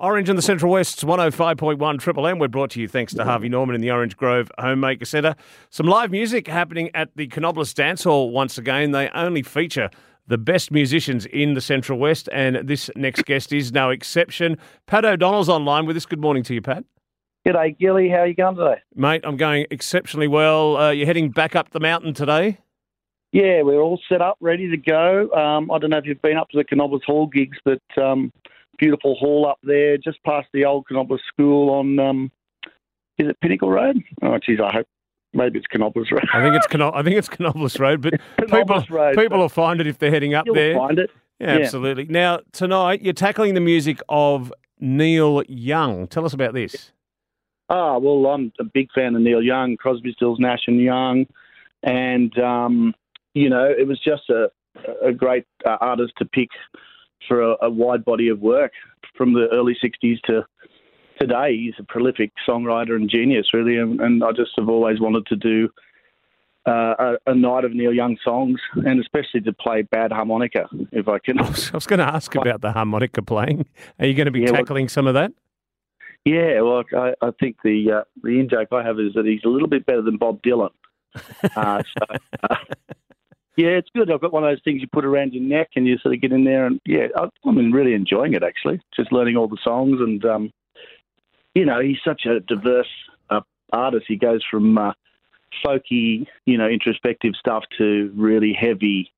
Orange in the Central West's 105.1 Triple M. We're brought to you thanks to Harvey Norman in the Orange Grove Homemaker Centre. Some live music happening at the Canobolas Dance Hall once again. They only feature the best musicians in the Central West, and this next guest is no exception. Pat O'Donnell's online with us. Good morning to you, Pat. G'day, Gilly. How are you going today? Mate, I'm going exceptionally well. Uh, you're heading back up the mountain today? Yeah, we're all set up, ready to go. Um, I don't know if you've been up to the Canobolas Hall gigs, but um, beautiful hall up there, just past the old Canobolas School on, um, is it Pinnacle Road? Oh, geez, I hope maybe it's Canobolas Road. I think it's Cano- I think it's Canobolas Road, but people Road, people will find it if they're heading up You'll there. find it. Yeah, absolutely. Now tonight you're tackling the music of Neil Young. Tell us about this. Ah, well, I'm a big fan of Neil Young, Crosby, Stills, Nash and Young, and um, you know, it was just a a great uh, artist to pick for a, a wide body of work from the early '60s to today. He's a prolific songwriter and genius, really, and, and I just have always wanted to do uh, a, a night of Neil Young songs, and especially to play bad harmonica, if I can. I was, was going to ask about the harmonica playing. Are you going to be Yeah, well- tackling some of that? Yeah, well, I, I think the uh, the in joke I have is that he's a little bit better than Bob Dylan. Uh, so, uh, yeah, it's good. I've got one of those things you put around your neck, and you sort of get in there, and yeah, I, I'm really enjoying it actually. Just learning all the songs, and um, you know, he's such a diverse uh, artist. He goes from uh, folky, you know, introspective stuff to really heavy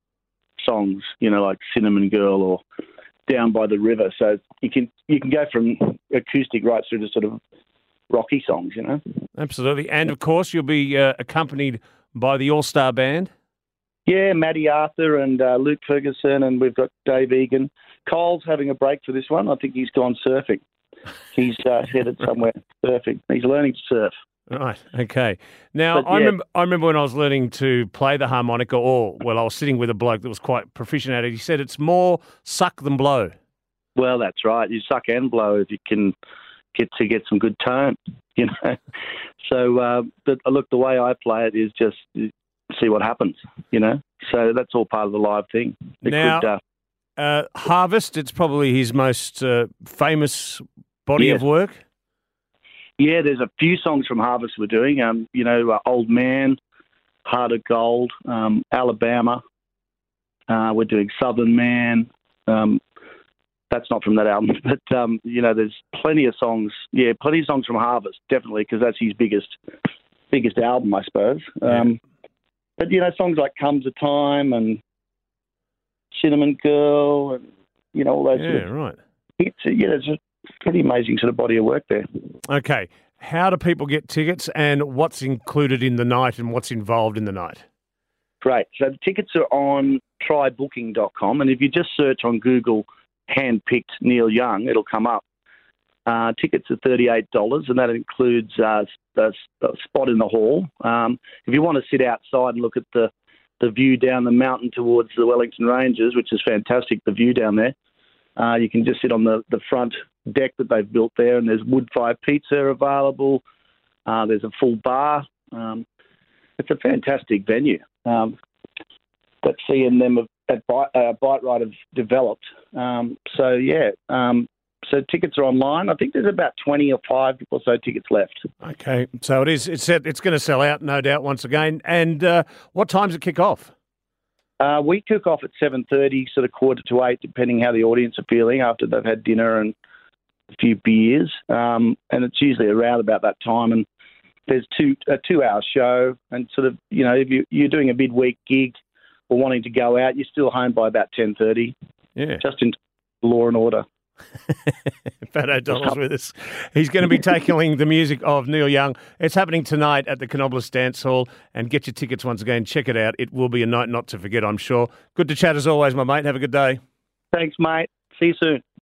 songs, you know, like Cinnamon Girl or Down by the River. So you can you can go from acoustic right through to sort of rocky songs, you know. Absolutely. And of course, you'll be uh, accompanied by the All Star Band. Yeah, Matty Arthur and uh, Luke Ferguson, and we've got Dave Egan. Cole's having a break for this one. I think he's gone surfing. He's uh, headed somewhere surfing. He's learning to surf. Right. Okay. Now, But, I yeah. remember. I remember when I was learning to play the harmonica, or well, I was sitting with a bloke that was quite proficient at it. He said it's more suck than blow. Well, that's right. You suck and blow if you can get to get some good tone, you know. So, uh, but look, the way I play it is just see what happens, you know. So that's all part of the live thing. It Now- could, uh, Uh, Harvest. It's probably his most uh, famous body Yes. of work. Yeah, there's a few songs from Harvest we're doing. Um, you know, uh, Old Man, Heart of Gold, um, Alabama. Uh, we're doing Southern Man. Um, that's not from that album, but um, you know, there's plenty of songs. Yeah, plenty of songs from Harvest, definitely, because that's his biggest, biggest album, I suppose. Um, But you know, songs like "Comes a Time" and "Cinnamon Girl" and you know all those sort Yeah. of Right. hits. Yeah, it's a pretty amazing sort of body of work there. Okay. How do people get tickets, and what's included in the night, and what's involved in the night? Great. So the tickets are on trybooking.com, and if you just search on Google handpicked Neil Young, it'll come up. Uh, tickets are $38, and that includes uh, a, a spot in the hall. Um, if you want to sit outside and look at the, the view down the mountain towards the Wellington Ranges, which is fantastic, the view down there, uh, you can just sit on the, the front deck that they've built there, and there's wood fire pizza available. Uh, there's a full bar. Um, it's a fantastic venue um, that C and them have, at Bite, uh, Bite Ride have developed. Um, so yeah, um, so tickets are online. I think there's about twenty or five or so tickets left. Okay, so it is. It's set, it's going to sell out, no doubt, once again. And uh, what time's it kick off? Uh, we kick off at seven thirty, sort of quarter to eight, depending how the audience are feeling after they've had dinner and a few beers. Um, and it's usually around about that time. And there's two a two hour show, and sort of you know if you, you're doing a midweek gig or wanting to go out, you're still home by about ten thirty, Yeah, just in law and order. Pat O'Donnell's with us. He's going to be tackling the music of Neil Young. It's happening tonight at the Canobolas Dance Hall. And get your tickets once again. Check it out. It will be a night not to forget, I'm sure. Good to chat as always, my mate. Have a good day. Thanks, mate. See you soon.